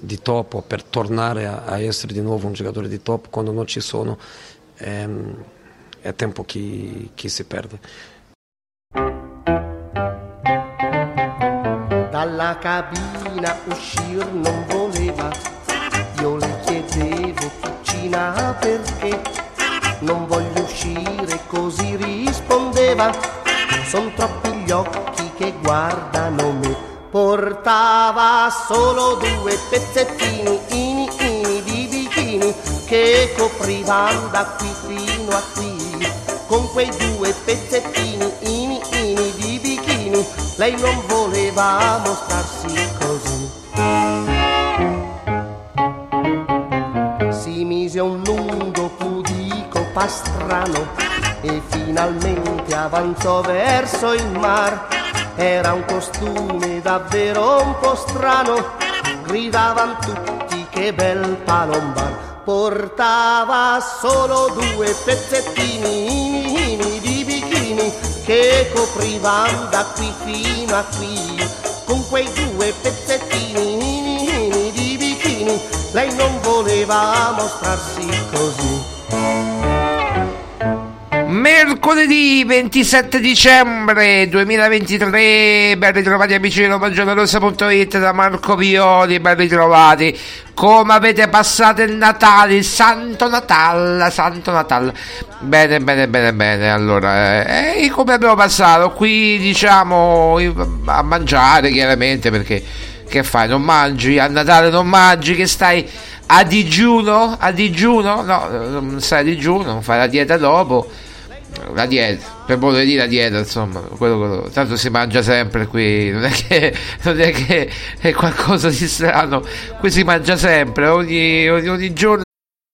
di top o per tornare a, a essere di nuovo un giocatore di top quando non ci sono ehm, è tempo che, che si perde. Dalla cabina uscir non voleva, io le chiedevo cucina perché non voglio uscire così rispondeva, son troppi gli occhi che guardano me. Portava solo due pezzettini ini ini di bikini che coprivan da qui fino a qui. Con quei due pezzettini ini ini di bikini lei non voleva mostrarsi così. Si mise un lungo pudico pastrano e finalmente avanzò verso il mar. Era un costume davvero un po' strano, gridavan tutti che bel palombar. Portava solo due pezzettini di bikini che coprivan da qui fino a qui. Con quei due pezzettini di bikini lei non voleva mostrarsi così. Mercoledì 27 dicembre 2023, ben ritrovati amici di RomaGiallorossa.it da Marco Violi, ben ritrovati. Come avete passato il Natale, il Santo Natale, Santo Natale. Bene, bene, bene, bene. Allora, eh, come abbiamo passato? Qui diciamo a mangiare chiaramente perché che fai? Non mangi? A Natale non mangi? Che stai a digiuno? A digiuno? No, non stai a digiuno, fai la dieta dopo la dieta, per modo di dire la dieta, insomma, quello, quello, tanto si mangia sempre qui, non è che, non è, che è qualcosa di strano, qui si mangia sempre, ogni, ogni, ogni giorno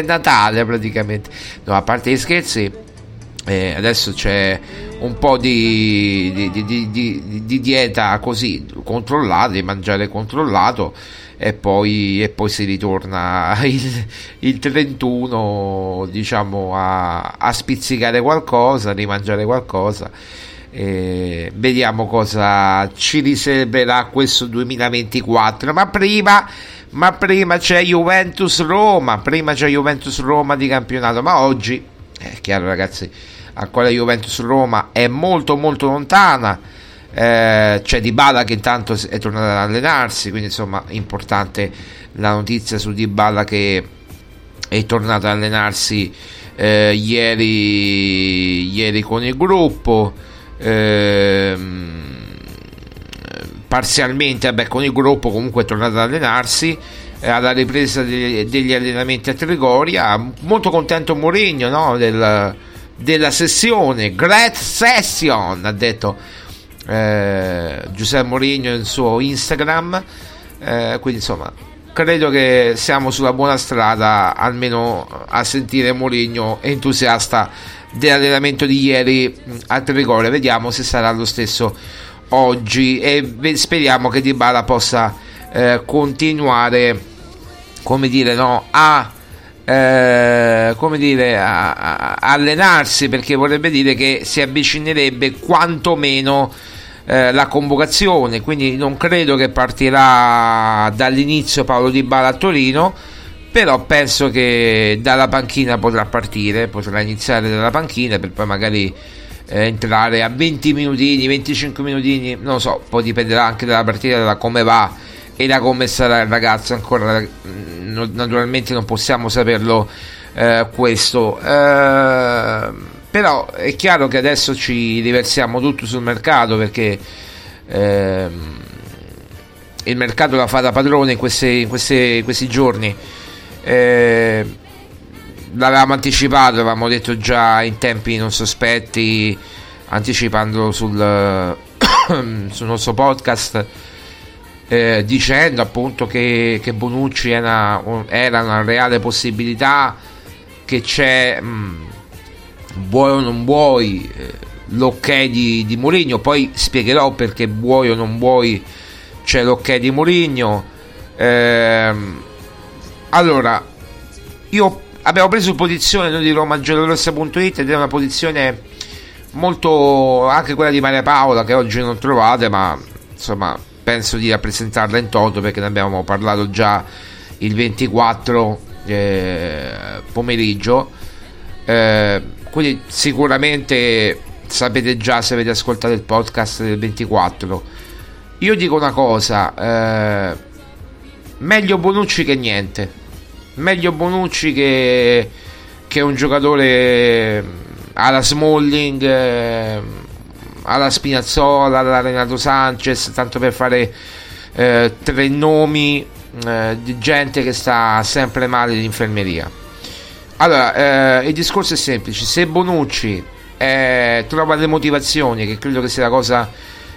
Natale praticamente. No, a parte gli scherzi, eh, adesso c'è un po' di, di, di, di, dieta così controllata, di mangiare controllato e poi, e poi si ritorna il, il 31 diciamo a, a, spizzicare qualcosa, rimangiare qualcosa. Eh, vediamo cosa ci riserverà questo 2024 ma prima ma prima c'è Juventus Roma, prima c'è Juventus Roma di campionato, ma oggi è chiaro ragazzi, ancora Juventus Roma è molto molto lontana. Eh, c'è Dybala che intanto è tornato ad allenarsi, quindi insomma importante la notizia su Dybala che è tornato ad allenarsi eh, ieri, ieri con il gruppo. Eh, parzialmente vabbè, con il gruppo comunque è tornato ad allenarsi eh, alla ripresa degli, degli, allenamenti a Trigoria molto contento Mourinho no? Del, della sessione great session ha detto eh, Giuseppe Mourinho nel suo Instagram eh, quindi insomma credo che siamo sulla buona strada almeno a sentire Mourinho entusiasta dell'allenamento di ieri a Trigoria vediamo se sarà lo stesso oggi e speriamo che Dybala possa eh, continuare come dire no a eh, come dire a, a, allenarsi perché vorrebbe dire che si avvicinerebbe quantomeno eh, la convocazione. Quindi non credo che partirà dall'inizio Paolo Di Bala a Torino però penso che dalla panchina potrà partire potrà iniziare dalla panchina per poi magari eh, entrare a 20 minutini, 25 minutini, non lo so, poi dipenderà anche dalla partita, da come va e da come sarà il ragazzo, ancora mm, naturalmente non possiamo saperlo eh, questo. Eh, però è chiaro che adesso ci riversiamo tutto sul mercato perché ehm, il mercato la fa da padrone in, queste, in, queste, in questi giorni. Eh, l'avevamo anticipato, avevamo detto già in tempi non sospetti, anticipando sul, sul nostro podcast, eh, dicendo appunto che, che Bonucci era, era, una reale possibilità, che c'è, mh, mm, vuoi o non vuoi, eh, l'ok di, di Mourinho, poi spiegherò perché vuoi o non vuoi c'è l'ok di Mourinho. Eh, allora, io abbiamo preso posizione noi di RomaGiallorossa.it ed è una posizione molto anche quella di Maria Paola che oggi non trovate ma insomma penso di rappresentarla in toto perché ne abbiamo parlato già il 24 eh, pomeriggio. Eh, quindi sicuramente sapete già se avete ascoltato il podcast del 24 io dico una cosa eh, meglio Bonucci che niente meglio Bonucci che, che un giocatore alla Smalling, eh, alla Spinazzola, alla Renato Sanchez, tanto per fare eh, tre nomi eh, di gente che sta sempre male in infermeria. Allora, eh, il discorso è semplice, se Bonucci eh, trova le motivazioni, che credo che sia la cosa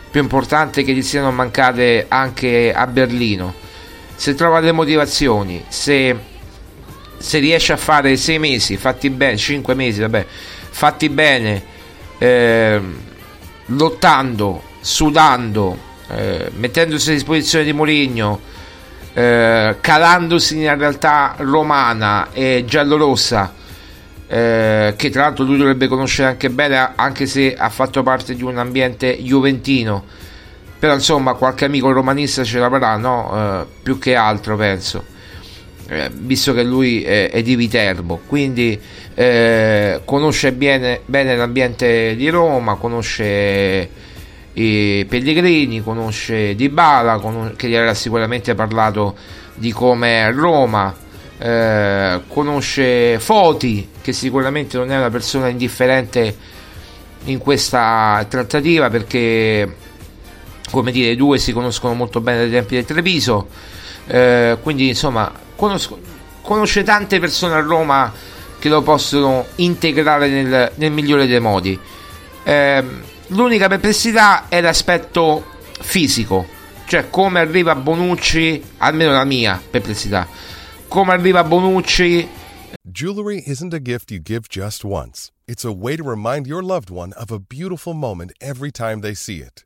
più importante che gli siano mancate anche a Berlino, se trova le motivazioni, se, se riesce a fare sei mesi fatti bene, cinque mesi, vabbè, fatti bene, eh, lottando, sudando, eh, mettendosi a disposizione di Mourinho, eh, calandosi nella realtà romana e giallorossa, eh, che tra l'altro lui dovrebbe conoscere anche bene, anche se ha fatto parte di un ambiente juventino. Però insomma qualche amico romanista ce l'avrà, no? Eh, più che altro penso. Eh, visto che lui è, è, di Viterbo, quindi eh, conosce bene, bene, l'ambiente di Roma, conosce i Pellegrini, conosce Di Bala, conosce, che gli avrà sicuramente parlato di come è Roma, eh, conosce Foti, che sicuramente non è una persona indifferente in questa trattativa perché come dire i due si conoscono molto bene dai tempi del Treviso eh, quindi insomma conosco, conosce tante persone a Roma che lo possono integrare nel, nel migliore dei modi. Eh, l'unica perplessità è l'aspetto fisico, cioè come arriva Bonucci, almeno la mia perplessità, come arriva Bonucci. Jewelry isn't a gift you give just once. It's a way to remind your loved one of a beautiful moment every time they see it.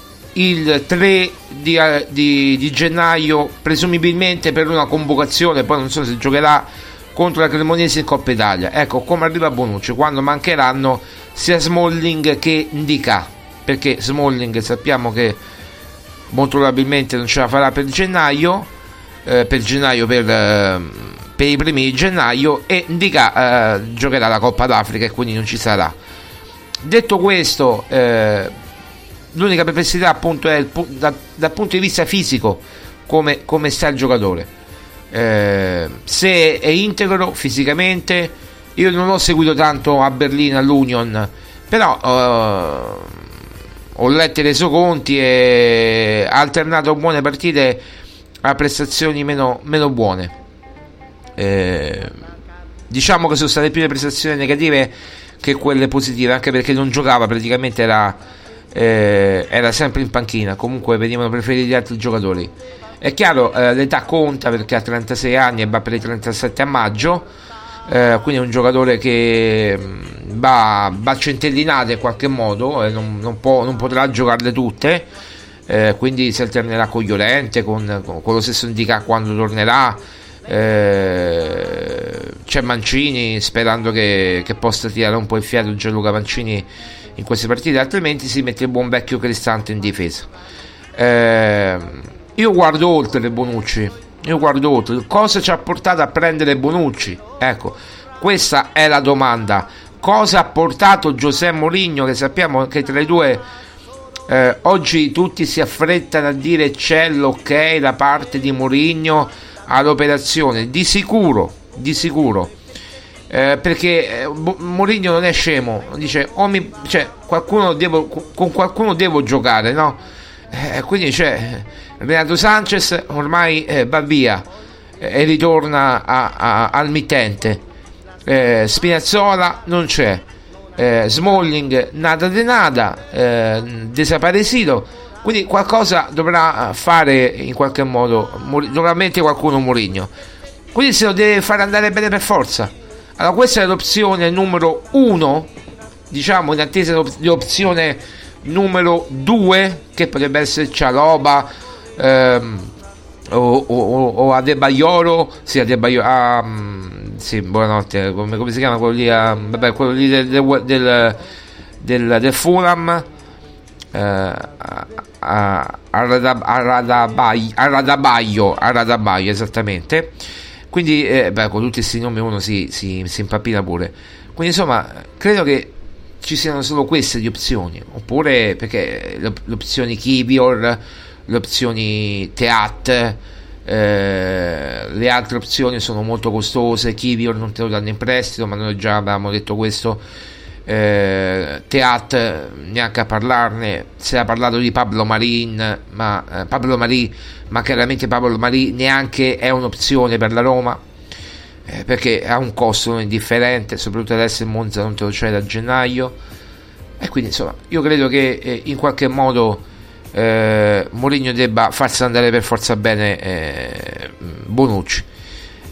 il 3 di, di, di, gennaio, presumibilmente per una convocazione, poi non so se giocherà contro la Cremonese in Coppa Italia. Ecco come arriva Bonucci quando mancheranno sia Smalling che Indica, perché Smalling sappiamo che molto probabilmente non ce la farà per gennaio, eh, per gennaio per, eh, per, i primi di gennaio e Indica eh, giocherà la Coppa d'Africa e quindi non ci sarà. Detto questo, eh, l'unica perplessità appunto è il, da, dal punto di vista fisico come, come sta il giocatore. Eh, se è integro fisicamente io non ho seguito tanto a Berlino all'Union però eh, ho letto i resoconti e ha alternato buone partite a prestazioni meno, meno buone. Eh, diciamo che sono state più le prestazioni negative che quelle positive anche perché non giocava praticamente era eh, era sempre in panchina, comunque venivano preferiti gli altri giocatori. È chiaro, eh, l'età conta perché ha 36 anni e va per i 37 a maggio, eh, quindi è un giocatore che mm, va, va centellinate in qualche modo, e non, non, può, non potrà giocarle tutte, eh, quindi si alternerà con Iolente, con, con, con lo stesso indica quando tornerà. Eh, c'è Mancini sperando che, che possa tirare un po' il fiato Gianluca Mancini in queste partite, altrimenti si mette il buon vecchio Cristante in difesa. Eh, io guardo oltre Bonucci, io guardo oltre. Cosa ci ha portato a prendere Bonucci? Ecco, questa è la domanda. Cosa ha portato Giuseppe Mourinho, che sappiamo che tra i due eh, oggi tutti si affrettano a dire c'è l'ok da parte di Mourinho all'operazione? Di sicuro, di sicuro eh, perché eh, Mourinho non è scemo, dice mi, cioè, qualcuno devo, con qualcuno devo giocare, no? Eh, quindi c'è Renato Sanchez ormai eh, va via e ritorna a, a, al mittente. Eh, Spinazzola non c'è. Eh, Smalling nada de nada, eh, desaparecido. Quindi qualcosa dovrà fare in qualche modo, dovrà mettere qualcuno Mourinho. Quindi se lo deve fare andare bene per forza allora, questa è l'opzione numero 1, diciamo in attesa dell'opzione numero 2, che potrebbe essere Cialoba ehm, o, o, o Adebaglioro, sì, Adebaglioro, ah, mm, sì, buonanotte, come, come, si chiama quello lì, ah, vabbè, quello lì del, del, del, del, del Fulham, eh, a, a, Radab- a Radabai- a Radabaio, a Radabaio esattamente. Quindi, eh, beh, con tutti questi nomi uno si, si, si impappina pure. Quindi, insomma, credo che ci siano solo queste di opzioni, oppure perché le, le opzioni Kibior, le opzioni Teat, eh, le altre opzioni sono molto costose, Kibior non te lo danno in prestito, ma noi già abbiamo detto questo. Eh, Teat neanche a parlarne. Si era parlato di Pablo Marin ma eh, Pablo Marin ma chiaramente Pablo Marin neanche è un'opzione per la Roma eh, perché ha un costo indifferente soprattutto adesso il Monza non te lo c'è da gennaio. E quindi insomma io credo che eh, in qualche modo eh, Mourinho debba farsi andare per forza bene eh, Bonucci.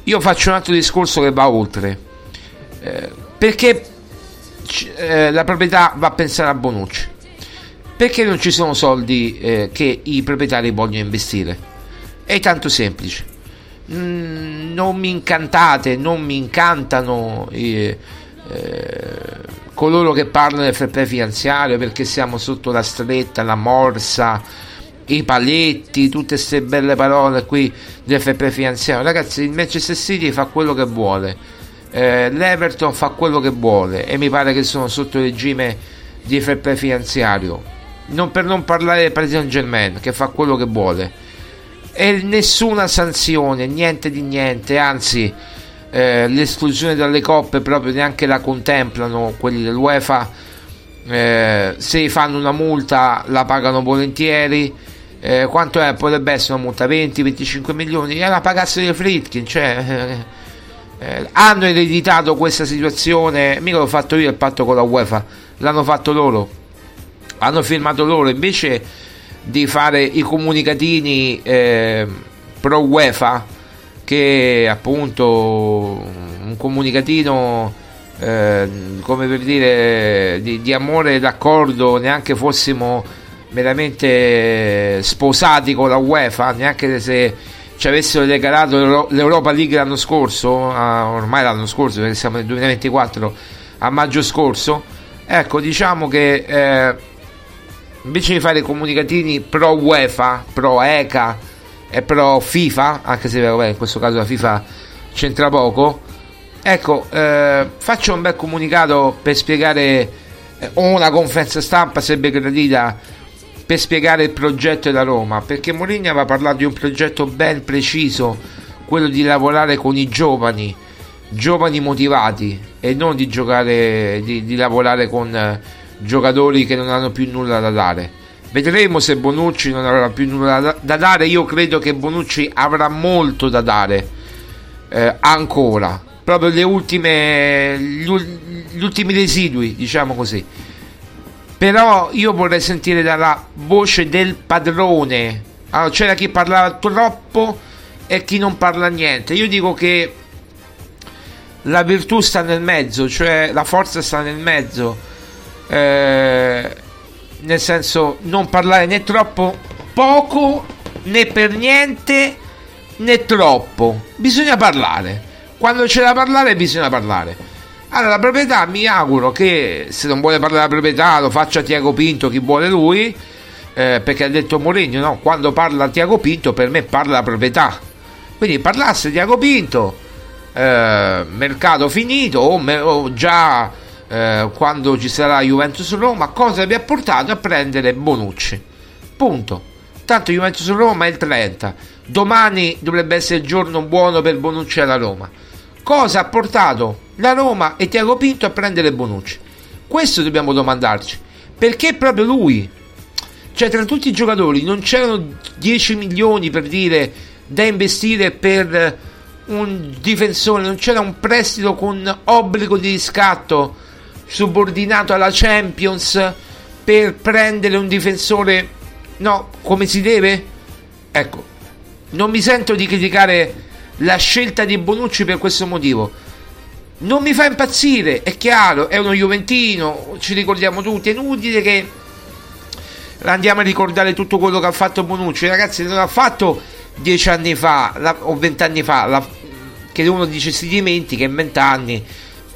Io faccio un altro discorso che va oltre. Eh, perché eh, la proprietà va a pensare a Bonucci. Perché non ci sono soldi eh, che i proprietari vogliono investire? È tanto semplice. Mm, non mi incantate non mi incantano eh, coloro che parlano del fair finanziario perché siamo sotto la stretta la morsa i paletti tutte queste belle parole qui del fair finanziario. Ragazzi il Manchester City fa quello che vuole eh, l'Everton fa quello che vuole e mi pare che sono sotto regime di fair play finanziario. Non per non parlare del Paris Saint Germain che fa quello che vuole. E nessuna sanzione niente di niente anzi eh, l'esclusione dalle coppe proprio neanche la contemplano quelli dell'UEFA. Eh, se fanno una multa la pagano volentieri. Eh, quanto è? potrebbe essere una multa 20-25 milioni. E la pagassero i Fritkin cioè eh, hanno ereditato questa situazione, mica l'ho fatto io il patto con la UEFA, l'hanno fatto loro, hanno firmato loro invece di fare i comunicatini eh, pro UEFA che appunto un comunicatino eh, come per dire di, di amore e d'accordo neanche fossimo veramente sposati con la UEFA neanche se ci avessero regalato l'Europa League l'anno scorso, ormai l'anno scorso perché siamo nel 2024, a maggio scorso, ecco diciamo che eh, invece di fare comunicatini pro UEFA, pro ECA e pro FIFA, anche se vabbè, in questo caso la FIFA c'entra poco, ecco eh, faccio un bel comunicato per spiegare eh, o una conferenza stampa sarebbe gradita per spiegare il progetto della Roma, perché Mourinho aveva parlato di un progetto ben preciso, quello di lavorare con i giovani, giovani motivati e non di giocare di, di lavorare con eh, giocatori che non hanno più nulla da dare. Vedremo se Bonucci non avrà più nulla da, da dare. Io credo che Bonucci avrà molto da dare eh, ancora. Proprio le ultime, gli ultimi residui, diciamo così però io vorrei sentire dalla voce del padrone. Allora, c'era chi parlava troppo e chi non parla niente. Io dico che la virtù sta nel mezzo, cioè la forza sta nel mezzo. Eh, nel senso, non parlare né troppo poco né per niente né troppo. Bisogna parlare. Quando c'è da parlare, bisogna parlare. Allora, la proprietà mi auguro che se non vuole parlare della proprietà lo faccia Tiago Pinto, chi vuole lui, eh, perché ha detto Mourinho, no? quando parla Tiago Pinto per me parla la proprietà. Quindi parlasse Tiago Pinto, eh, mercato finito o, me, o già eh, quando ci sarà Juventus Roma, cosa vi ha portato a prendere Bonucci. Punto. Tanto Juventus Roma è il 30. Domani dovrebbe essere il giorno buono per Bonucci alla Roma cosa ha portato la Roma e Tiago Pinto a prendere Bonucci? Questo dobbiamo domandarci. Perché proprio lui? Cioè, tra tutti i giocatori non c'erano 10 milioni per dire da investire per un difensore, non c'era un prestito con obbligo di riscatto subordinato alla Champions per prendere un difensore, no, come si deve? Ecco, non mi sento di criticare la scelta di Bonucci per questo motivo. Non mi fa impazzire, è chiaro, è uno Juventino, ci ricordiamo tutti, è inutile che andiamo a ricordare tutto quello che ha fatto Bonucci. Ragazzi, non ha fatto dieci anni fa la, o vent'anni fa, la, che uno dice si dimentica in vent'anni,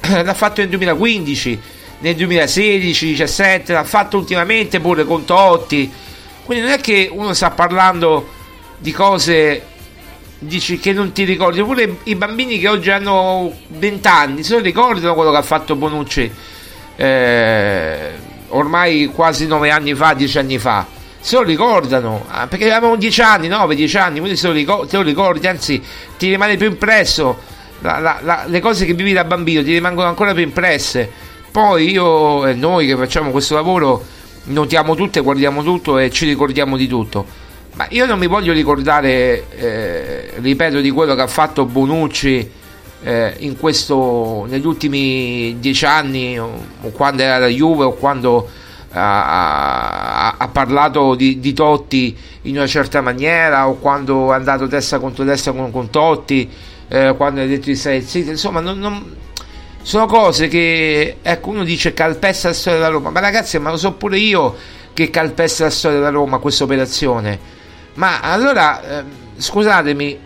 l'ha fatto nel 2015, nel 2016, 2017, l'ha fatto ultimamente pure con Totti. Quindi non è che uno sta parlando di cose dici che non ti ricordi, pure i bambini che oggi hanno 20 anni se lo ricordano quello che ha fatto Bonucci eh, ormai quasi 9 anni fa, 10 anni fa. Se lo ricordano, ah, perché avevamo 10 anni, 9, 10 anni, quindi se lo ricordi, te lo ricordi, anzi ti rimane più impresso, la, la, la, le cose che vivi da bambino ti rimangono ancora più impresse. Poi io e noi che facciamo questo lavoro notiamo tutto e guardiamo tutto e ci ricordiamo di tutto ma io non mi voglio ricordare, eh, ripeto, di quello che ha fatto Bonucci eh, questo, negli ultimi dieci anni, o, o quando era la Juve, o quando ha, ha parlato di, di, Totti in una certa maniera, o quando è andato testa contro testa con, con Totti, eh, quando ha detto di stare zitto. Insomma, non, non, sono cose che ecco, uno dice calpesta la storia della Roma, ma ragazzi, ma lo so pure io che calpesta la storia della Roma questa operazione ma allora, eh, scusatemi,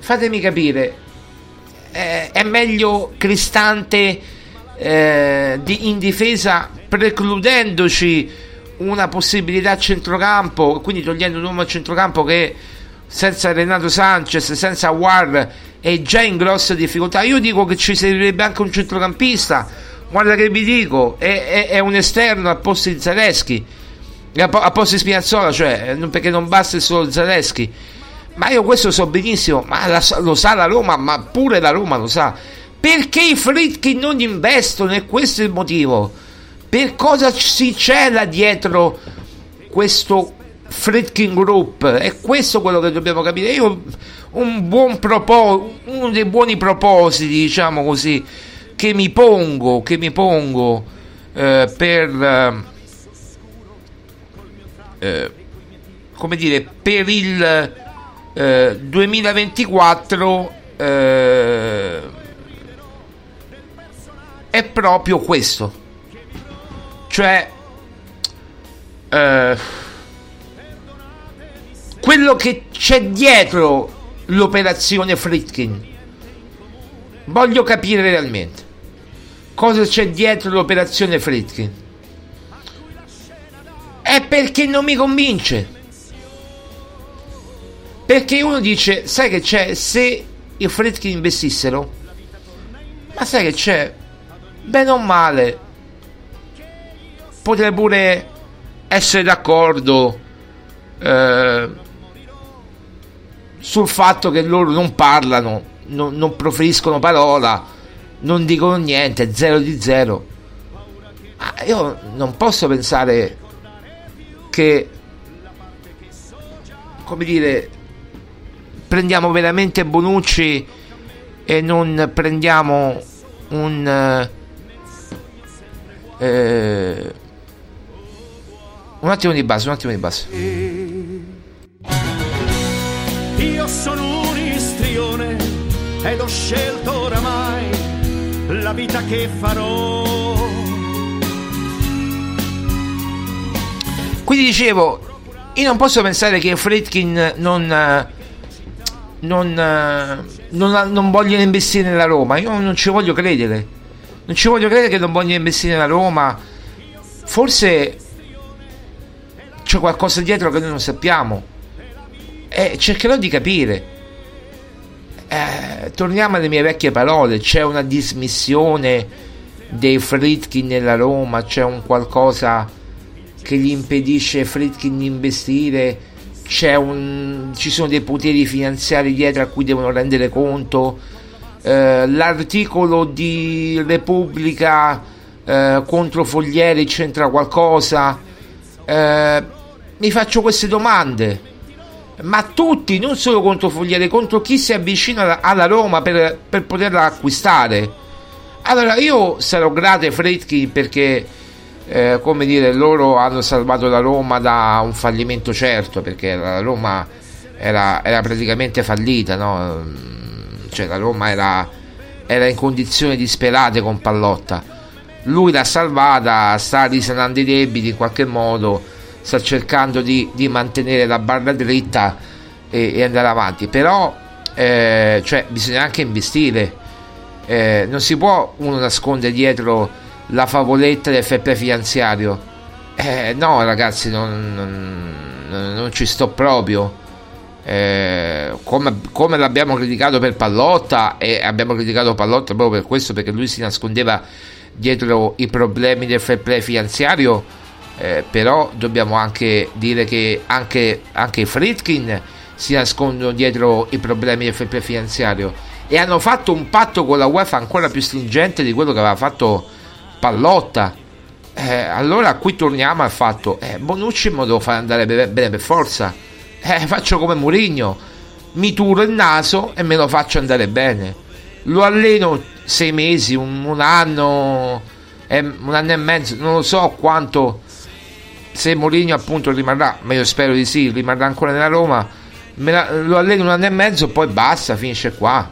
fatemi capire, eh, è meglio Cristante eh, di, in difesa precludendoci una possibilità a centrocampo, quindi togliendo un uomo a centrocampo che senza Renato Sanchez, senza War è già in grossa difficoltà. Io dico che ci servirebbe anche un centrocampista. Guarda che vi dico, è, è, è un esterno al posto di Zaleschi a posto Spinazzola, cioè, perché non basta solo Zaleschi. Ma io questo so benissimo, ma la, lo sa la Roma, ma pure la Roma lo sa. Perché i Fritkin non investono? E questo è il motivo. Per cosa si cela dietro questo Fritkin Group? È questo quello che dobbiamo capire. Io un buon proposito, uno dei buoni propositi, diciamo così, che mi pongo, che mi pongo eh, per... Eh, eh, come dire, per il eh, 2024 eh, è proprio questo. Cioè, eh, quello che c'è dietro l'operazione Fritkin. Voglio capire realmente cosa c'è dietro l'operazione Fritkin è perché non mi convince. Perché uno dice, sai che c'è, se i Fredkin investissero, ma sai che c'è, bene o male, potrei pure essere d'accordo eh, sul fatto che loro non parlano, non, non proferiscono parola, non dicono niente, zero di zero. Ma io non posso pensare che come dire prendiamo veramente Bonucci e non prendiamo un eh, un attimo di basso un attimo di basso io sono un istrione ed ho scelto oramai la vita che farò Quindi dicevo, io non posso pensare che Fredkin non, non, non, non vogliono investire nella Roma. Io non ci voglio credere. Non ci voglio credere che non vogliono investire nella Roma. Forse c'è qualcosa dietro che noi non sappiamo. E cercherò di capire. Eh, torniamo alle mie vecchie parole. C'è una dismissione dei Fritkin nella Roma. C'è un qualcosa che gli impedisce Fritkin di investire, un, ci sono dei poteri finanziari dietro a cui devono rendere conto. Eh, l'articolo di Repubblica eh, contro Foglieri c'entra qualcosa? Eh, mi faccio queste domande. Ma tutti, non solo contro Foglieri, contro chi si avvicina alla Roma per, per poterla acquistare. Allora io sarò grato ai Fritkin perché eh, come dire, loro hanno salvato la Roma da un fallimento certo, perché la Roma era, era praticamente fallita, no? cioè la Roma era, era in condizioni disperate con Pallotta. Lui l'ha salvata, sta risanando i debiti in qualche modo, sta cercando di, di mantenere la barra dritta e, e andare avanti. Però eh, cioè, bisogna anche investire. Eh, non si può uno nascondere dietro la favoletta del FP finanziario. Eh, no, ragazzi, non, non, non ci sto proprio. Eh, come, come, l'abbiamo criticato per Pallotta e abbiamo criticato Pallotta proprio per questo perché lui si nascondeva dietro i problemi del fair play finanziario eh, però dobbiamo anche dire che anche, anche i Fritkin si nascondono dietro i problemi del fair play finanziario e hanno fatto un patto con la UEFA ancora più stringente di quello che aveva fatto Pallotta eh, allora qui torniamo al fatto eh, Bonucci me lo devo fare andare bene per forza eh, faccio come Murigno, mi turo il naso e me lo faccio andare bene. Lo alleno sei mesi, un, un anno, eh, un anno e mezzo, non lo so quanto. Se Mourinho appunto rimarrà, ma io spero di sì, rimarrà ancora nella Roma. La, lo alleno un anno e mezzo, poi basta, finisce qua.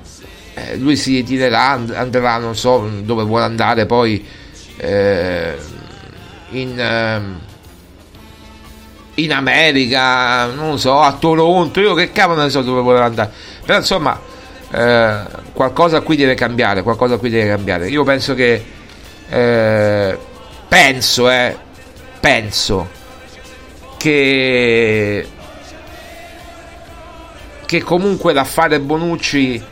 Eh, lui si ritirerà, andrà, non so dove vuole andare poi. Eh, in. Eh, in America, non lo so, a Toronto, io che cavolo ne so dove volevo andare. Però insomma, eh, qualcosa qui deve cambiare, qualcosa qui deve cambiare. Io penso che, eh, penso, eh, penso che, che comunque l'affare Bonucci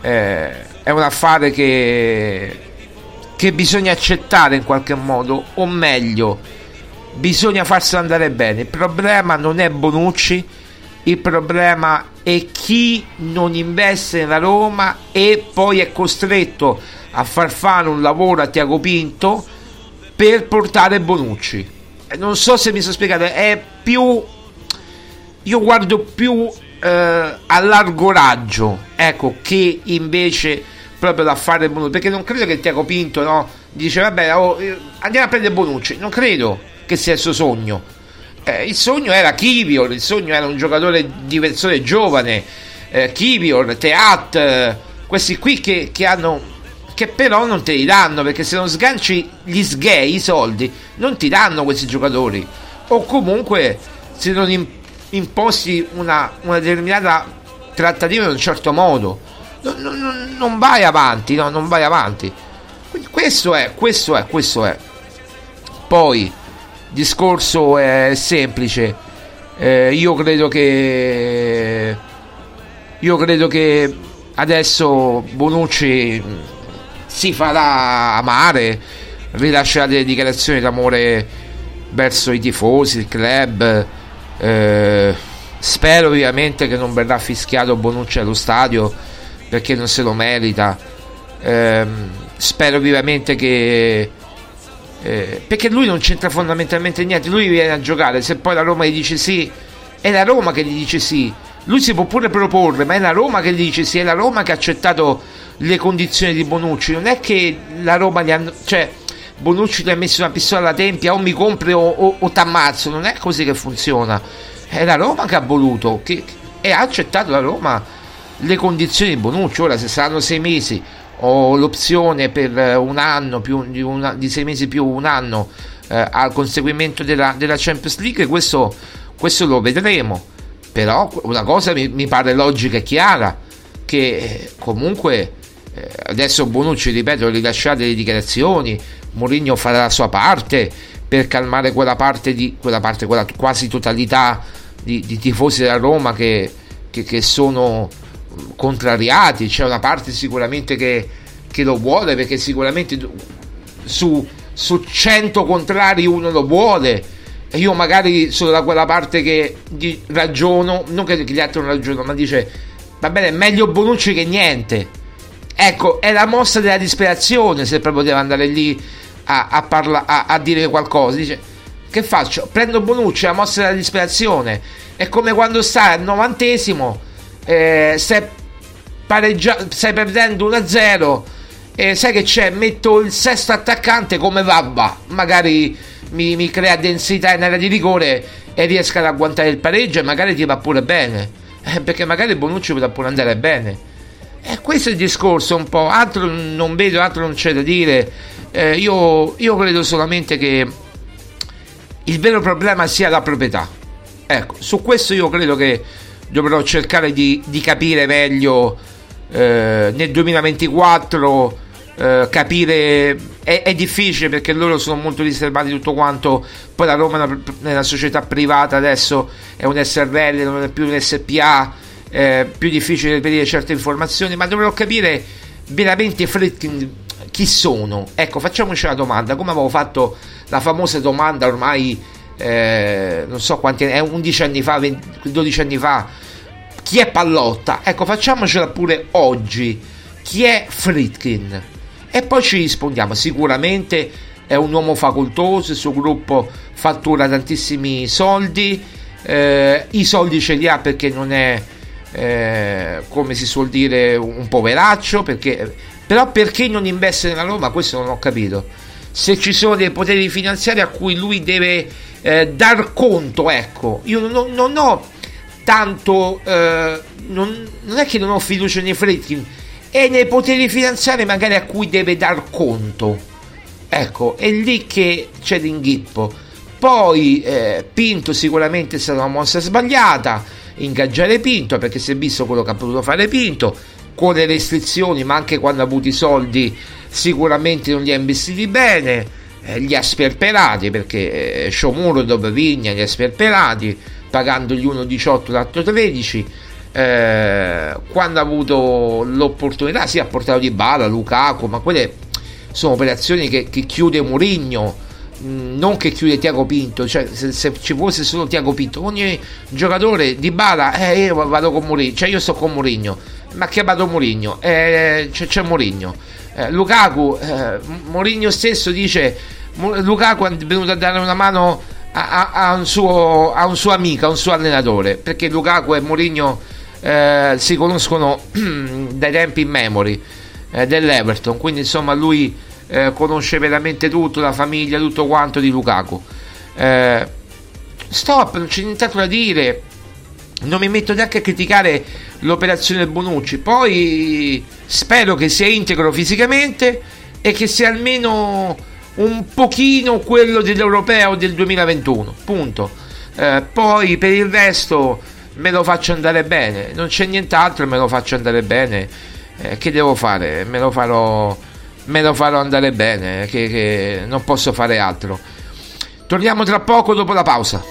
eh, è un affare che, che bisogna accettare in qualche modo, o meglio, bisogna farselo andare bene. Il problema non è Bonucci, il problema è chi non investe nella Roma e poi è costretto a far fare un lavoro a Tiago Pinto per portare Bonucci. Non so se mi sto spiegando, è più... Io guardo più eh, a largo raggio, ecco, che invece proprio da fare Bonucci, perché non credo che Tiago Pinto no, dice vabbè oh, andiamo a prendere Bonucci, non credo che sia il suo sogno. Eh, il sogno era Kivior, il sogno era un giocatore di versione giovane, eh, Kivior, Teat, questi qui che, che, hanno che però non te li danno perché se non sganci gli sgay, i soldi, non ti danno questi giocatori. O comunque se non imposti una, una determinata trattativa in un certo modo non, non, non vai avanti, no, non vai avanti. Questo è, questo è, questo è. Poi discorso è semplice. Eh, io credo che io credo che adesso Bonucci si farà amare, rilascerà delle dichiarazioni d'amore verso i tifosi, il club. Eh, spero ovviamente che non verrà fischiato Bonucci allo stadio perché non se lo merita. Eh, spero vivamente che eh, perché lui non c'entra fondamentalmente niente, lui viene a giocare, se poi la Roma gli dice sì, è la Roma che gli dice sì, lui si può pure proporre, ma è la Roma che gli dice sì, è la Roma che ha accettato le condizioni di Bonucci, non è che la Roma gli ha... cioè Bonucci ti ha messo una pistola alla tempia o mi compri o, o, o t'ammazzo, non è così che funziona, è la Roma che ha voluto e ha accettato la Roma le condizioni di Bonucci, ora se saranno sei mesi ho l'opzione per eh, un anno più di, una, di sei mesi più un anno eh, al conseguimento della, della Champions League questo, questo, lo vedremo. Però una cosa mi, mi pare logica e chiara che eh, comunque eh, adesso Bonucci ripeto rilasciate le dichiarazioni Mourinho farà la sua parte per calmare quella parte di quella parte quella quasi totalità di, di tifosi della Roma che, che, che sono contrariati, c'è una parte sicuramente che, che lo vuole perché sicuramente su, su 100 contrari uno lo vuole e io magari sono da quella parte che ragiono, non che gli altri non ragionano, ma dice va bene, meglio Bonucci che niente. Ecco, è la mossa della disperazione se proprio deve andare lì a, a, parla, a, a dire qualcosa. Dice, che faccio? Prendo Bonucci, la mossa della disperazione. È come quando stai al novantesimo eh, stai, pareggia- stai perdendo 1-0 e sai che c'è, metto il sesto attaccante come Vabba, magari mi, mi crea densità in area di rigore e riesco ad agguantare il pareggio e magari ti va pure bene, eh, perché magari Bonucci potrà pure andare bene. E questo è il discorso un po', altro non vedo, altro non c'è da dire. Eh, io, io credo solamente che il vero problema sia la proprietà. Ecco, su questo io credo che dovrò cercare di, di capire meglio eh, nel 2024 eh, capire è, è, difficile perché loro sono molto riservati tutto quanto. Poi la Roma è una, è una società privata, adesso è un SRL, non è più un SPA, è più difficile reperire certe informazioni, ma dovrò capire veramente Fritkin chi sono. Ecco, facciamoci la domanda, come avevo fatto la famosa domanda ormai, eh, non so quanti anni, 11 anni fa, 20, 12 anni fa, chi è Pallotta? Ecco, facciamocela pure oggi. Chi è Fritkin? E poi ci rispondiamo, sicuramente è un uomo facoltoso, il suo gruppo fattura tantissimi soldi, eh, i soldi ce li ha perché non è, eh, come si suol dire, un poveraccio, perché, però perché non investe nella Roma? Questo non ho capito. Se ci sono dei poteri finanziari a cui lui deve eh, dar conto, ecco, io non, non ho tanto, eh, non, non, è che non ho fiducia nei Fredkin, e nei poteri finanziari magari a cui deve dar conto. Ecco, è lì che c'è l'inghippo. Poi eh, Pinto sicuramente è stata una mossa sbagliata, ingaggiare Pinto perché si è visto quello che ha potuto fare Pinto, con le restrizioni, ma anche quando ha avuto i soldi sicuramente non li ha investiti bene, li ha sperperati perché eh, Sciomuro dopo Vigna li ha sperperati, pagandogli 1,18 l'altro 13 eh, quando ha avuto l'opportunità, si sì, ha portato di Bala, Lukaku, ma quelle sono operazioni che, che chiude Murigno, non che chiude Tiago Pinto, cioè se, se, ci fosse solo Tiago Pinto, ogni giocatore di Bala, eh, io vado con Murigno, cioè io sto con Murigno, ma che vado Murigno? Eh, c'è, c'è Murigno. Eh, Lukaku, eh, Murigno stesso dice, Lukaku è venuto a dare una mano a, a, a, un suo, a un suo amico, a un suo allenatore, perché Lukaku e Murigno eh, si conoscono dai tempi in memory eh, dell'Everton, quindi insomma lui eh, conosce veramente tutto, la famiglia, tutto quanto di Lukaku. Eh, stop, non c'è nient'altro da dire. Non mi metto neanche a criticare l'operazione del Bonucci. Poi spero che sia integro fisicamente e che sia almeno un pochino quello dell'europeo del 2021. Punto. Eh, poi per il resto me lo faccio andare bene, non c'è nient'altro, me lo faccio andare bene. Eh, che devo fare? Me lo farò, me lo farò andare bene, che, che non posso fare altro. Torniamo tra poco dopo la pausa.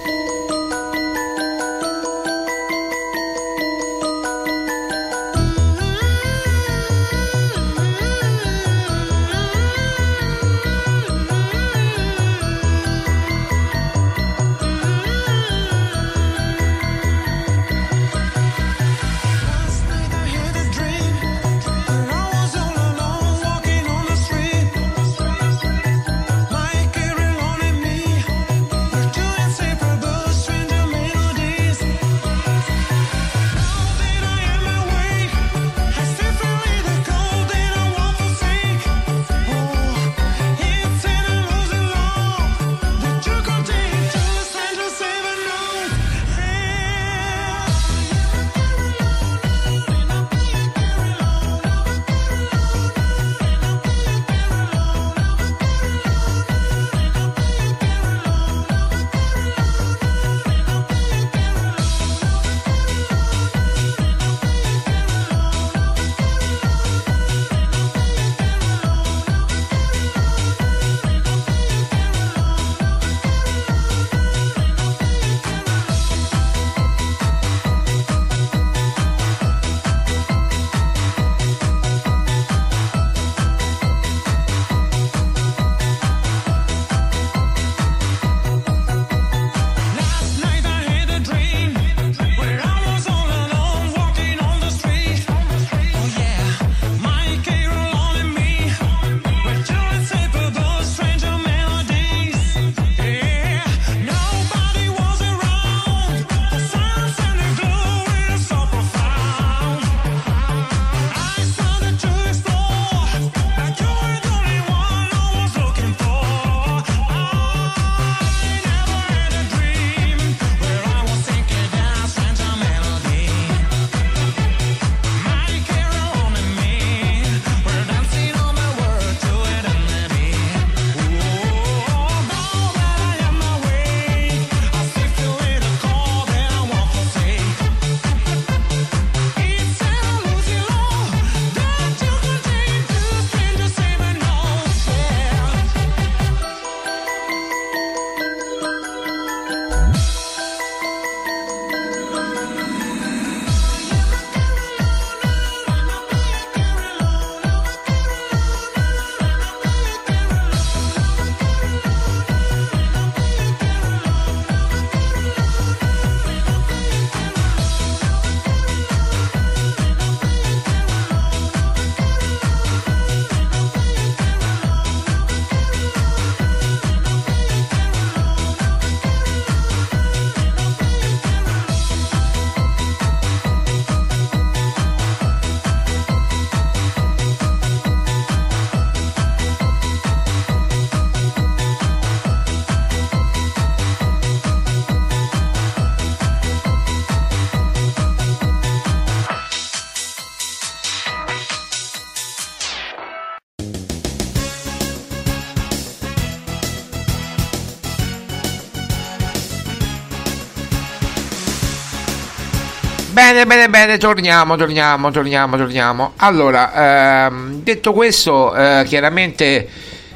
Bene, bene, bene, torniamo, torniamo, torniamo, torniamo. Allora, ehm, detto questo, eh, chiaramente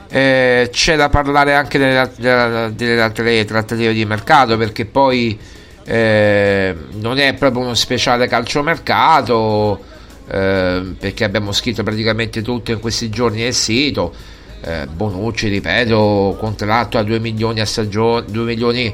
eh, c'è da parlare anche delle, delle, delle altre trattative di mercato perché poi eh, non è proprio uno speciale calciomercato eh, perché abbiamo scritto praticamente tutto in questi giorni nel sito. Eh, Bonucci, ripeto, contratto a 2 milioni a stagione, 2 milioni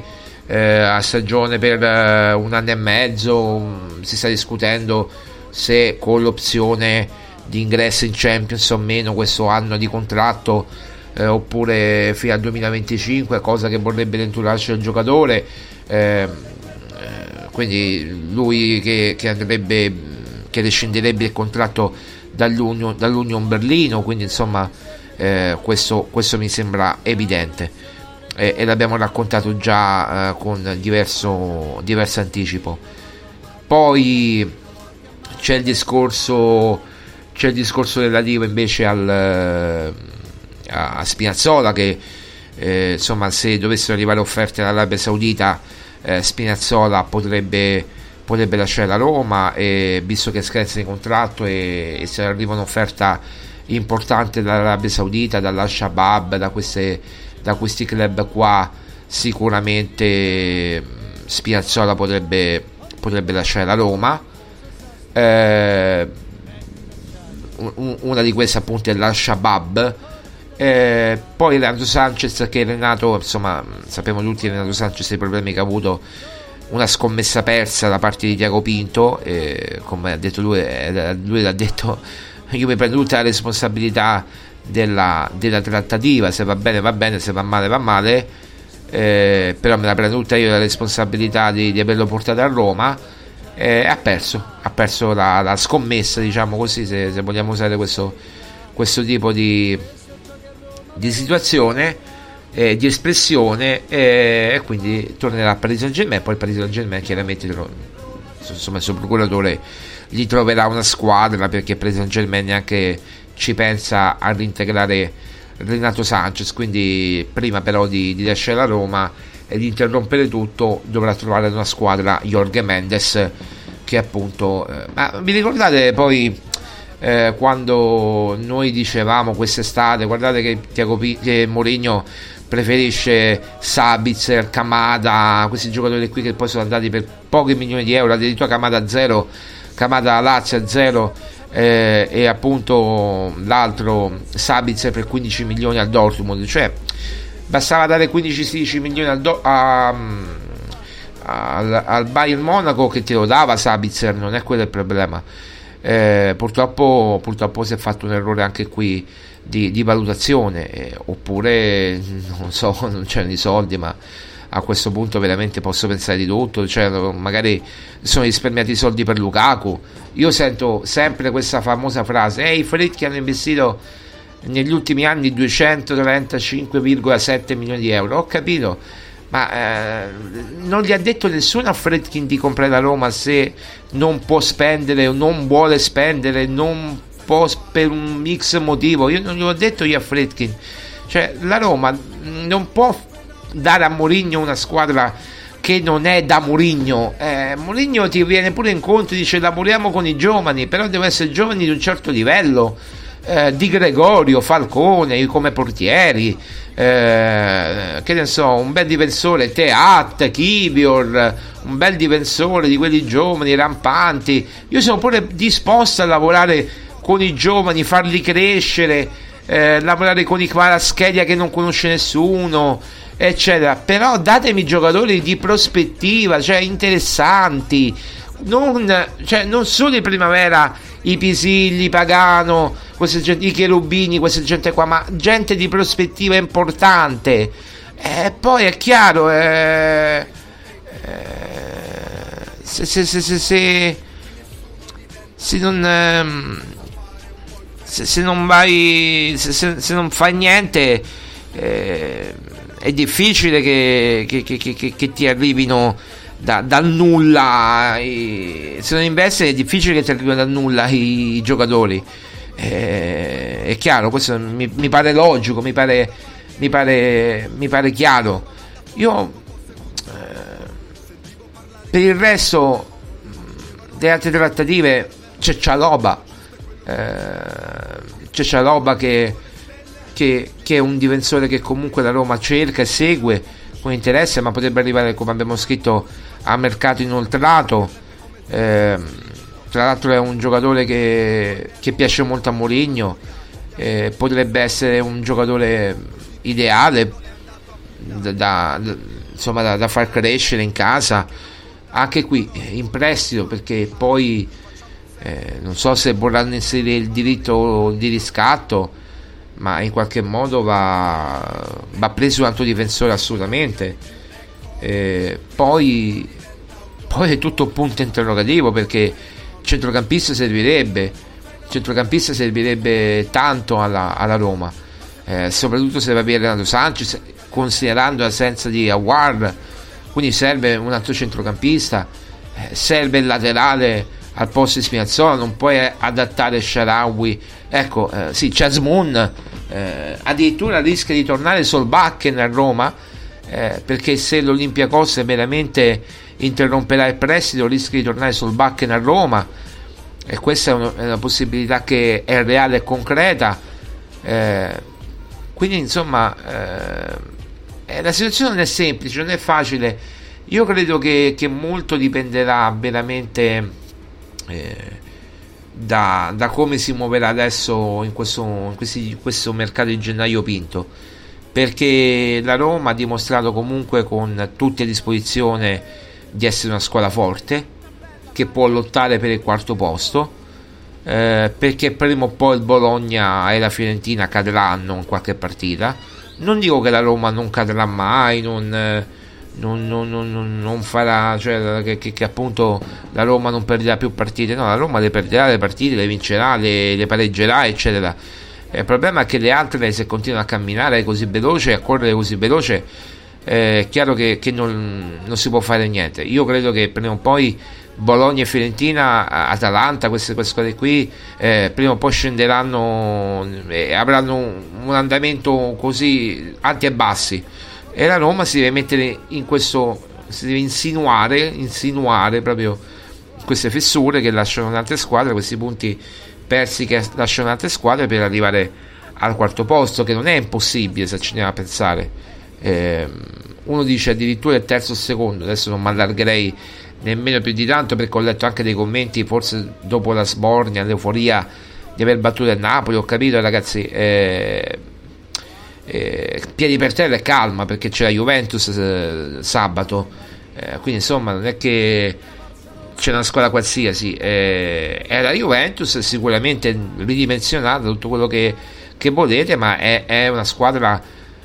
eh, a stagione per eh, un anno e mezzo, si sta discutendo se con l'opzione di ingresso in Champions o meno questo anno di contratto eh, oppure fino al 2025, cosa che vorrebbe ventularci il giocatore. Eh, eh, quindi lui che, che, andrebbe, che rescinderebbe il contratto dall'Union, dall'Union Berlino, quindi insomma eh, questo, questo mi sembra evidente e, e l'abbiamo raccontato già eh, con diverso, diverso anticipo. Poi c'è il discorso, c'è il discorso relativo invece al, eh, a Spinazzola che eh, insomma se dovessero arrivare offerte dall'Arabia Saudita eh, Spinazzola potrebbe, potrebbe lasciare la Roma e visto che scherza di contratto e, e se arriva un'offerta importante dall'Arabia Saudita, dall'Al-Shabaab, da queste da questi club qua sicuramente Spiazzola potrebbe, potrebbe lasciare la Roma. Eh, una di queste appunto è l'Al-Shabaab eh, poi Renato Sanchez che Renato insomma sappiamo tutti Renato Sanchez i problemi che ha avuto una scommessa persa da parte di Tiago Pinto eh, come ha detto lui, eh, lui l'ha detto io mi prendo tutta la responsabilità della, della, trattativa, se va bene va bene, se va male va male, eh, però me la prendo tutta io la responsabilità di, di averlo portato a Roma. Eh, ha perso, ha perso la, la scommessa, diciamo così, se, se vogliamo usare questo, questo tipo di, di situazione, eh, di espressione, eh, e quindi tornerà a Paris Saint Germain. Poi il Paris Saint Germain chiaramente insomma, il suo procuratore gli troverà una squadra perché Paris Saint Germain neanche ci pensa a reintegrare Renato Sanchez, quindi prima però di, di lasciare la Roma e di interrompere tutto dovrà trovare una squadra Jorge Mendes che appunto... Eh, ma vi ricordate poi eh, quando noi dicevamo quest'estate, guardate che, Tiago P- che Mourinho preferisce Sabitzer, Kamada, questi giocatori qui che poi sono andati per pochi milioni di euro, addirittura Kamada 0, Kamada Lazio 0 eh, e appunto l'altro Sabitzer per 15 milioni al Dortmund. Cioè bastava dare 15-16 milioni al, Do- a, al, al, Bayern Monaco che te lo dava Sabitzer non è quello il problema. Eh, purtroppo, purtroppo si è fatto un errore anche qui di, di valutazione eh, oppure non so non c'erano i soldi ma a questo punto veramente posso pensare di tutto, cioè magari sono risparmiati i soldi per Lukaku. Io sento sempre questa famosa frase, ehi, i Fredchi hanno investito negli ultimi anni 235,7 milioni di euro. Ho capito, ma eh, non gli ha detto nessuno a Fredkin di comprare la Roma se non può spendere o non vuole spendere, non può per un mix motivo. Io non glielo ho detto io a Fredkin. Cioè, la Roma non può dare a Mourinho una squadra che non è da Mourinho. Eh, Mourinho ti viene pure incontro e dice lavoriamo con i giovani, però devono essere giovani di un certo livello. Eh, di Gregorio, Falcone come portieri, eh, che ne so, un bel difensore, Teat, Kivior, un bel difensore di quelli giovani, rampanti. Io sono pure disposto a lavorare con i giovani, farli crescere, eh, lavorare con i Kvaraschelia che non conosce nessuno eccetera. Però datemi giocatori di prospettiva, cioè interessanti. Non, cioè, non solo in primavera i Pisilli, Pagano, gente, i Cherubini, questa gente qua, ma gente di prospettiva importante. E poi è chiaro, eh, eh, se, se, se, se non... Ehm, se, se, non vai se, se, non fai niente eh, è difficile che, che, che, che ti arrivino da, dal nulla. I, se non investi è difficile che ti arrivino dal nulla i, i giocatori. Eh, è chiaro, questo mi, mi, pare logico, mi pare, mi pare, mi pare chiaro. Io eh, per il resto delle altre trattative c'è Cialoba, eh, c'è Cialoba che, che, che, è un difensore che comunque la Roma cerca e segue con interesse, ma potrebbe arrivare, come abbiamo scritto, a mercato inoltrato. Eh, tra l'altro è un giocatore che, che piace molto a Mourinho, eh, potrebbe essere un giocatore ideale da, da, insomma, da, da far crescere in casa anche qui in prestito perché poi eh, non so se vorranno inserire il diritto di riscatto ma in qualche modo va, va preso un altro difensore assolutamente. Eh, poi, poi è tutto un punto interrogativo perché centrocampista servirebbe centrocampista servirebbe tanto alla, alla Roma eh, soprattutto se va via Renato Sanchez considerando l'assenza di Award quindi serve un altro centrocampista eh, serve il laterale al posto di Spinazzola non puoi adattare Sharawi. Ecco eh, sì Chasmoon eh, addirittura rischia di tornare Solbakken a Roma eh, perché se l'Olympiacos veramente interromperà il prestito rischia di tornare Solbakken a Roma. E questa è una, è una possibilità che è reale e concreta. Eh, quindi insomma eh, la situazione non è semplice non è facile. Io credo che, che molto dipenderà veramente eh, da, da, come si muoverà adesso in questo, in questi, questo mercato di gennaio Pinto. Perché la Roma ha dimostrato comunque con tutti a disposizione di essere una squadra forte che può lottare per il quarto posto eh, perché prima o poi il Bologna e la Fiorentina cadranno in qualche partita. Non dico che la Roma non cadrà mai non, eh, non, non, non farà cioè che, che, che, appunto la Roma non perderà più partite. No la Roma le perderà le partite le vincerà le, le pareggerà eccetera. Il problema è che le altre se continuano a camminare così veloce a correre così veloce eh, è chiaro che, che non, non, si può fare niente. Io credo che prima o poi Bologna e Fiorentina, Atalanta, queste, queste squadre qui eh, prima o poi scenderanno e avranno un, un andamento così alti e bassi e la Roma si deve mettere in questo si deve insinuare insinuare proprio queste fessure che lasciano altre squadre questi punti persi che lasciano altre squadre per arrivare al quarto posto che non è impossibile se ci andiamo a pensare. Eh, uno dice addirittura il terzo o secondo adesso non mi allargherei nemmeno più di tanto perché ho letto anche dei commenti forse dopo la sbornia l'euforia di aver battuto il Napoli ho capito ragazzi eh, eh, piedi per terra e calma perché c'è la Juventus eh, sabato. Eh, quindi insomma non è che c'è una squadra qualsiasi. Eh, è la Juventus sicuramente ridimensionata tutto quello che, che volete ma è, è, una squadra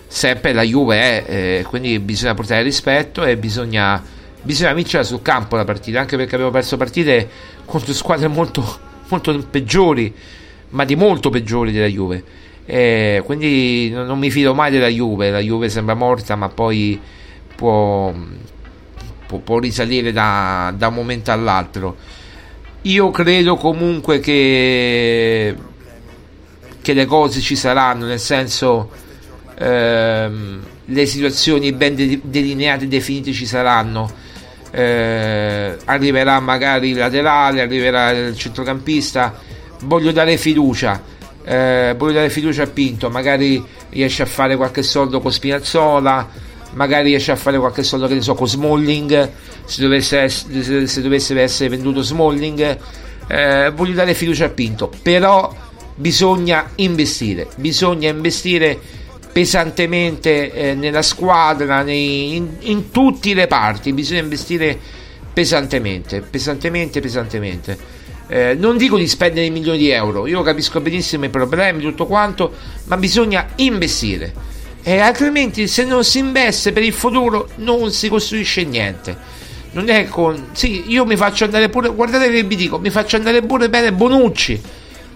sempre la Juve è eh, quindi bisogna portare rispetto e bisogna, bisogna vincere sul campo la partita anche perché abbiamo perso partite contro squadre molto, molto peggiori ma di molto peggiori della Juve eh, quindi non mi fido mai della Juve, la Juve sembra morta ma poi può, può, può risalire da, da, un momento all'altro. Io credo comunque che, che le cose ci saranno, nel senso ehm, le situazioni ben delineate e definite ci saranno. Eh, arriverà magari il laterale, arriverà il centrocampista. Voglio dare fiducia eh, voglio dare fiducia a Pinto, magari riesce a fare qualche soldo con Spinazzola, magari riesce a fare qualche soldo che ne so con Smalling, se dovesse, se dovesse essere venduto Smalling, eh, voglio dare fiducia a Pinto, però bisogna investire, bisogna investire pesantemente eh, nella squadra, nei, in, in tutti i reparti, bisogna investire pesantemente, pesantemente, pesantemente. Eh, non dico di spendere milioni di euro, io capisco benissimo i problemi, tutto quanto, ma bisogna investire. E altrimenti se non si investe per il futuro non si costruisce niente. Non è con... Sì, io mi faccio andare pure... Guardate che vi dico, mi faccio andare pure bene Bonucci,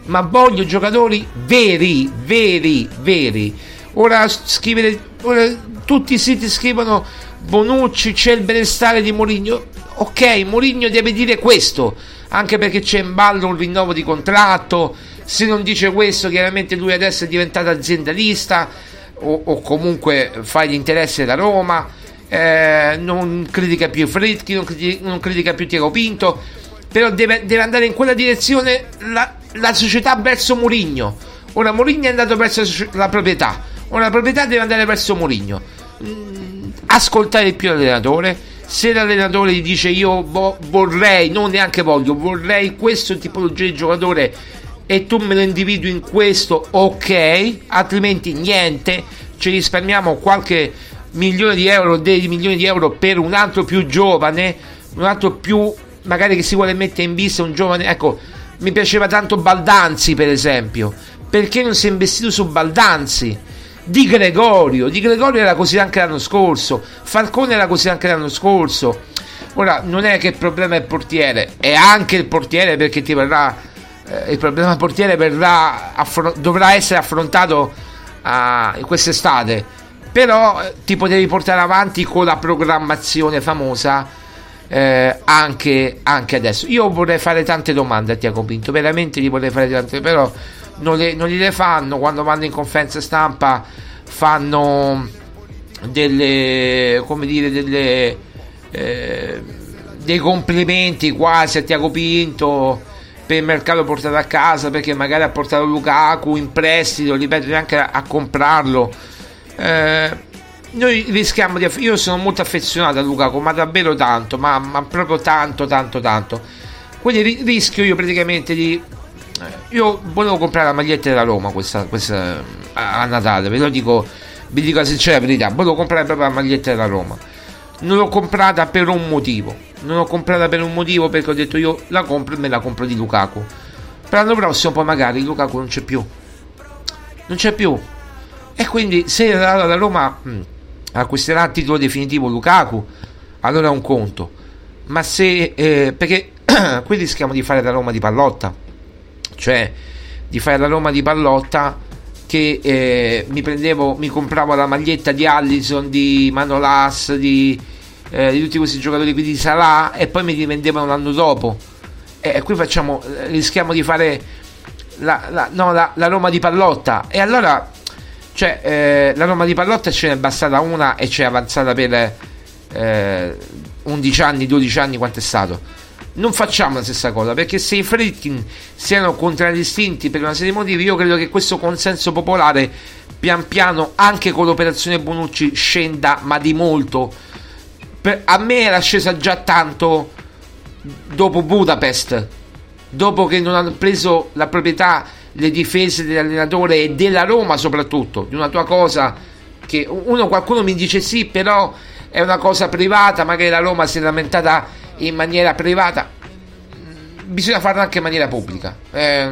ma voglio giocatori veri, veri, veri. Ora scrivere... Ora, tutti i siti scrivono Bonucci, c'è il benestare di Mourinho. Ok, Mourinho deve dire questo anche perché c'è in ballo un rinnovo di contratto. Se non dice questo, chiaramente lui adesso è diventato aziendalista o, o comunque fa gli interessi da Roma. Eh, non critica più Fritchi, non non critica più Tiago Pinto. però deve, deve andare in quella direzione la, la società verso Mourinho. Ora Mourinho è andato verso la proprietà, ora la proprietà deve andare verso Mourinho. Mm, ascoltare più l'allenatore. Se l'allenatore gli dice io vo- vorrei, non neanche voglio, vorrei questo tipologia di giocatore e tu me lo individui in questo, ok, altrimenti niente, ci risparmiamo qualche milione di euro, dei milioni di euro per un altro più giovane, un altro più magari che si vuole mettere in vista un giovane, ecco, mi piaceva tanto Baldanzi per esempio, perché non si è investito su Baldanzi? Di Gregorio, Di Gregorio era così anche l'anno scorso, Falcone era così anche l'anno scorso. Ora non è che il problema è il portiere, è anche il portiere perché ti verrà eh, il problema portiere verrà affron- dovrà essere affrontato uh, quest'estate. Però eh, ti potevi portare avanti con la programmazione famosa eh, anche, anche, adesso. Io vorrei fare tante domande a Tiago Pinto, veramente gli vorrei fare tante, però non, le, non gliele fanno quando vanno in conferenza stampa, fanno delle, come dire, delle, eh, dei complimenti quasi a Tiago Pinto per il mercato portato a casa perché magari ha portato Lukaku in prestito, ripeto, neanche a, a comprarlo. Eh, noi rischiamo di. Io sono molto affezionato a Lukaku, ma davvero tanto, ma, ma proprio tanto, tanto, tanto. Quindi rischio io praticamente di. Eh, io volevo comprare la maglietta della Roma questa, questa a Natale, ve lo dico, vi dico la sincera verità. Volevo comprare proprio la maglietta della Roma. Non l'ho comprata per un motivo. Non l'ho comprata per un motivo perché ho detto io la compro e me la compro di Lukaku. Per l'anno prossimo poi magari Lukaku non c'è più. Non c'è più. E quindi se la, la Roma. Mh, acquisterà a titolo definitivo Lukaku, allora è un conto. Ma se eh, perché qui rischiamo di fare la Roma di pallotta, cioè di fare la Roma di pallotta che eh, mi prendevo, mi compravo la maglietta di Allison, di Manolas, di, eh, di tutti questi giocatori qui di Salah e poi mi rivendevano l'anno dopo. E qui facciamo, rischiamo di fare la, la, no, la, la Roma di pallotta. E allora cioè, eh, la Roma di Pallotta ce n'è bastata una e c'è avanzata per eh, 11 anni, 12 anni, quanto è stato. Non facciamo la stessa cosa perché se i Fritkin siano contraddistinti per una serie di motivi, io credo che questo consenso popolare pian piano, anche con l'operazione Bonucci, scenda, ma di molto. Per, a me era scesa già tanto dopo Budapest, dopo che non hanno preso la proprietà le difese dell'allenatore e della Roma soprattutto, di una tua cosa che uno qualcuno mi dice sì, però è una cosa privata, magari la Roma si è lamentata in maniera privata. Bisogna farlo anche in maniera pubblica, eh,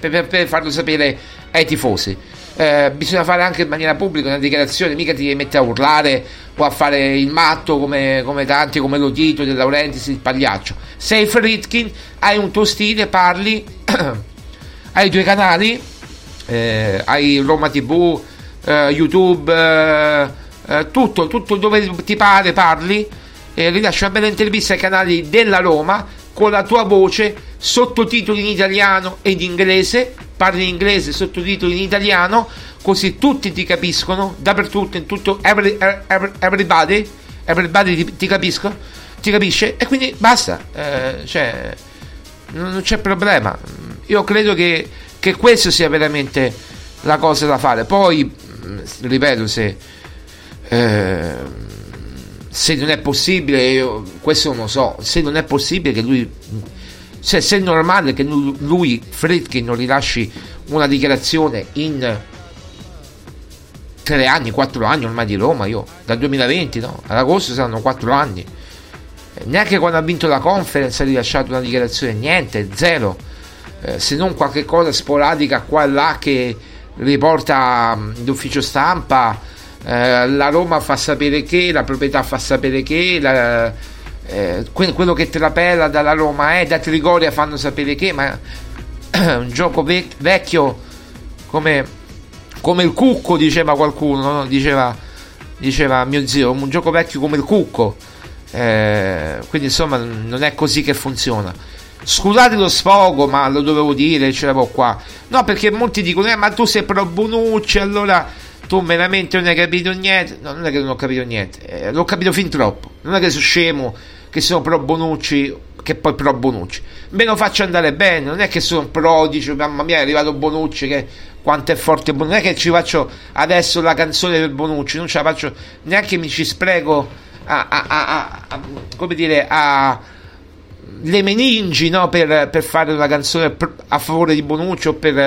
per, per, farlo sapere ai tifosi. Eh, bisogna fare anche in maniera pubblica una dichiarazione, mica ti metti a urlare o a fare il matto come, come tanti, come lo Tito, De Laurentiis, il pagliaccio. Sei Fritkin, hai un tuo stile, parli hai due canali, eh, hai Roma TV, eh, YouTube, eh, eh, tutto, tutto dove ti pare parli, eh, rilasci una bella intervista ai canali della Roma con la tua voce, sottotitoli in italiano ed inglese, parli in inglese, sottotitoli in italiano, così tutti ti capiscono, dappertutto, in tutto, every, every, everybody, everybody ti, ti, capisco, ti capisce e quindi basta, eh, cioè, non c'è problema io credo che, che questo sia veramente la cosa da fare. Poi, mm, ripeto, se, eh, se non è possibile, io, questo non lo so, se non è possibile che lui, se, se è normale che lui, Fredkin, non rilasci una dichiarazione in tre anni, quattro anni ormai di Roma, io dal 2020, no? ad agosto saranno quattro anni. Neanche quando ha vinto la conference ha rilasciato una dichiarazione, niente, zero eh, se non qualche cosa sporadica qua e là che riporta l'ufficio stampa, eh, la Roma fa sapere che, la proprietà fa sapere che, la, eh, quello che te dalla Roma è, da Trigoria fanno sapere che, ma un gioco vec- vecchio come, come, il cucco, diceva qualcuno, no? diceva, diceva mio zio, un gioco vecchio come il cucco. Eh, quindi insomma non è così che funziona Scusate lo sfogo, ma lo dovevo dire, ce l'avevo qua. No, perché molti dicono, eh, ma tu sei pro Bonucci, allora tu veramente non hai capito niente. No, non è che non ho capito niente, eh, l'ho capito fin troppo. Non è che sono scemo, che sono pro Bonucci. che poi pro Bonucci. Me lo faccio andare bene, non è che sono pro, dice mamma mia è arrivato Bonucci che quanto è forte Bonucci, non è che ci faccio adesso la canzone del Bonucci, non ce la faccio, neanche mi ci sprego a, a, a, a come dire, a le meningi no, per, per, fare una canzone a favore di Bonucci o per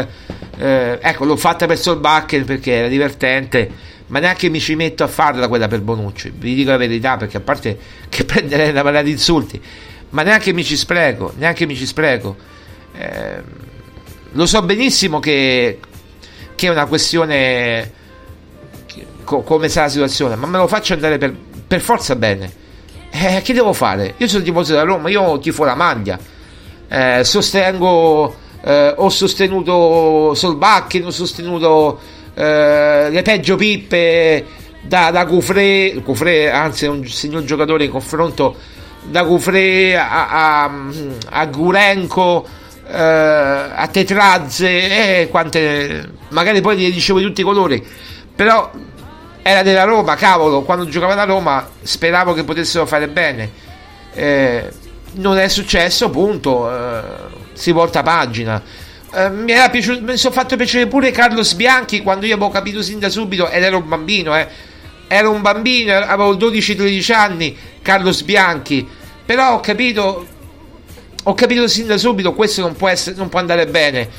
eh, ecco l'ho fatta per Solbakken perché era divertente ma neanche mi ci metto a farla quella per Bonucci vi dico la verità perché a parte che prenderei una parola di insulti ma neanche mi ci spreco neanche mi ci spreco. Eh, lo so benissimo che, che è una questione co- come sa la situazione ma me lo faccio andare per, per forza bene eh, che devo fare? Io sono tifoso della Roma, io tifo la maglia. Eh, sostengo, eh, ho sostenuto Solbacchi, ho sostenuto eh, le peggio pippe da, da Cufré, Cufré, anzi è un signor giocatore in confronto da Cufré a, a, a Gurenco, eh, a Tetrazze, eh, quante, magari poi gli dicevo di tutti i colori, però era della Roma, cavolo, quando giocava a Roma speravo che potessero fare bene. Eh, non è successo, punto. Eh, si volta pagina. Eh, mi, era piaciuto, mi sono fatto piacere pure Carlos Bianchi quando io avevo capito sin da subito, ed ero un bambino, eh. Ero un bambino, avevo 12-13 anni, Carlos Bianchi. Però ho capito, ho capito sin da subito, questo non può, essere, non può andare bene.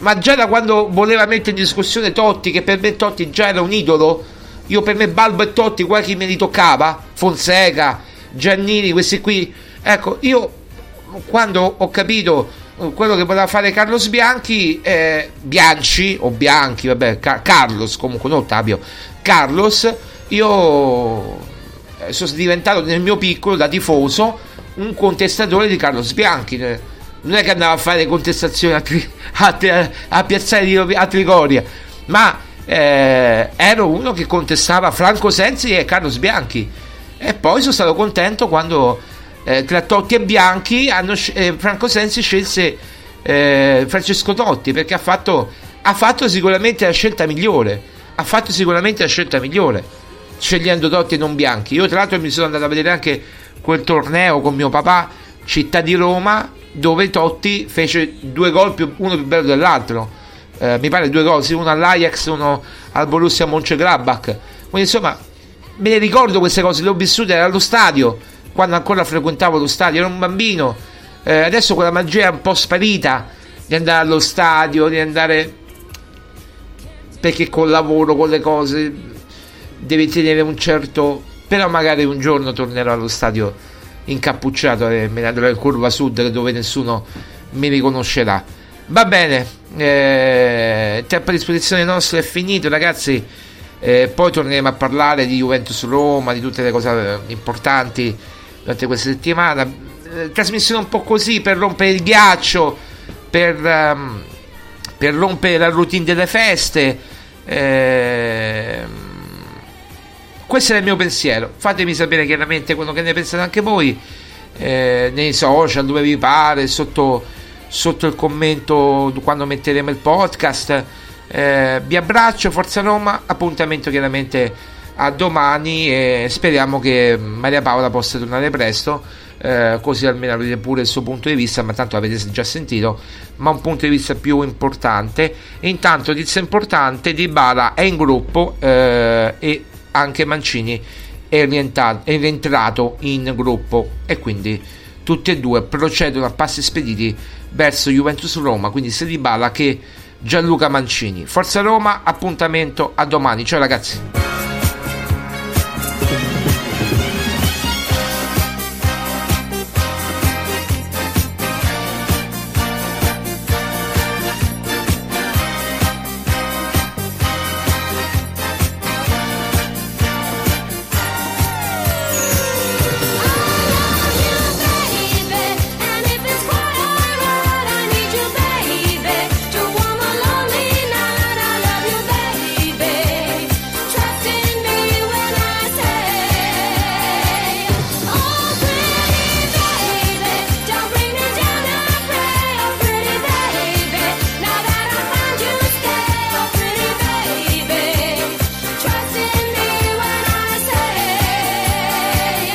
Ma già da quando voleva mettere in discussione Totti, che per me Totti già era un idolo, io per me Balbo e Totti, qual chi me li toccava? Fonseca, Giannini, questi qui. Ecco, io quando ho capito quello che poteva fare Carlos Bianchi, eh, Bianchi o Bianchi, vabbè, Car- Carlos comunque, non Ottavio, Carlos, io eh, sono diventato nel mio piccolo da tifoso un contestatore di Carlos Bianchi. Non è che andavo a fare contestazioni a, tri- a, a piazzare di, a Trigoria, ma eh, ero uno che contestava Franco Sensi e Carlos Bianchi. E poi sono stato contento quando eh, tra Totti e Bianchi hanno, eh, Franco Sensi scelse eh, Francesco Totti perché ha fatto, ha fatto sicuramente la scelta migliore. Ha fatto sicuramente la scelta migliore scegliendo Totti e non Bianchi. Io tra l'altro mi sono andato a vedere anche quel torneo con mio papà città di Roma dove Totti fece due gol più, uno più bello dell'altro eh, mi pare due gol, uno all'Ajax, uno al Borussia Mönchengladbach. Quindi insomma, me ne ricordo queste cose, le ho vissute allo stadio, quando ancora frequentavo lo stadio, ero un bambino. Eh, adesso quella magia è un po' sparita di andare allo stadio, di andare perché col lavoro, con le cose devi tenere un certo però magari un giorno tornerò allo stadio incappucciato e me ne andrò in curva sud dove nessuno mi riconoscerà Va bene, eh, il tempo a disposizione nostro è finito, ragazzi. Eh, poi torneremo a parlare di Juventus Roma, di tutte le cose eh, importanti durante questa settimana. Eh, trasmissione un po' così per rompere il ghiaccio, per, um, per rompere la routine delle feste. Eh, questo è il mio pensiero. Fatemi sapere chiaramente quello che ne pensate anche voi eh, nei social, dove vi pare, sotto sotto il commento quando metteremo il podcast. Eh, vi abbraccio, Forza Roma, appuntamento chiaramente a domani e speriamo che Maria Paola possa tornare presto. Eh, così almeno avrete pure il suo punto di vista, ma tanto l'avete già sentito, ma un punto di vista più importante. Intanto, notizia importante: Di Bala è in gruppo eh, e anche Mancini è rientrato, è rientrato in gruppo e quindi tutti e due procedono a passi spediti verso Juventus Roma, quindi sia Di Bala che Gianluca Mancini. Forza Roma, appuntamento a domani. Ciao ragazzi.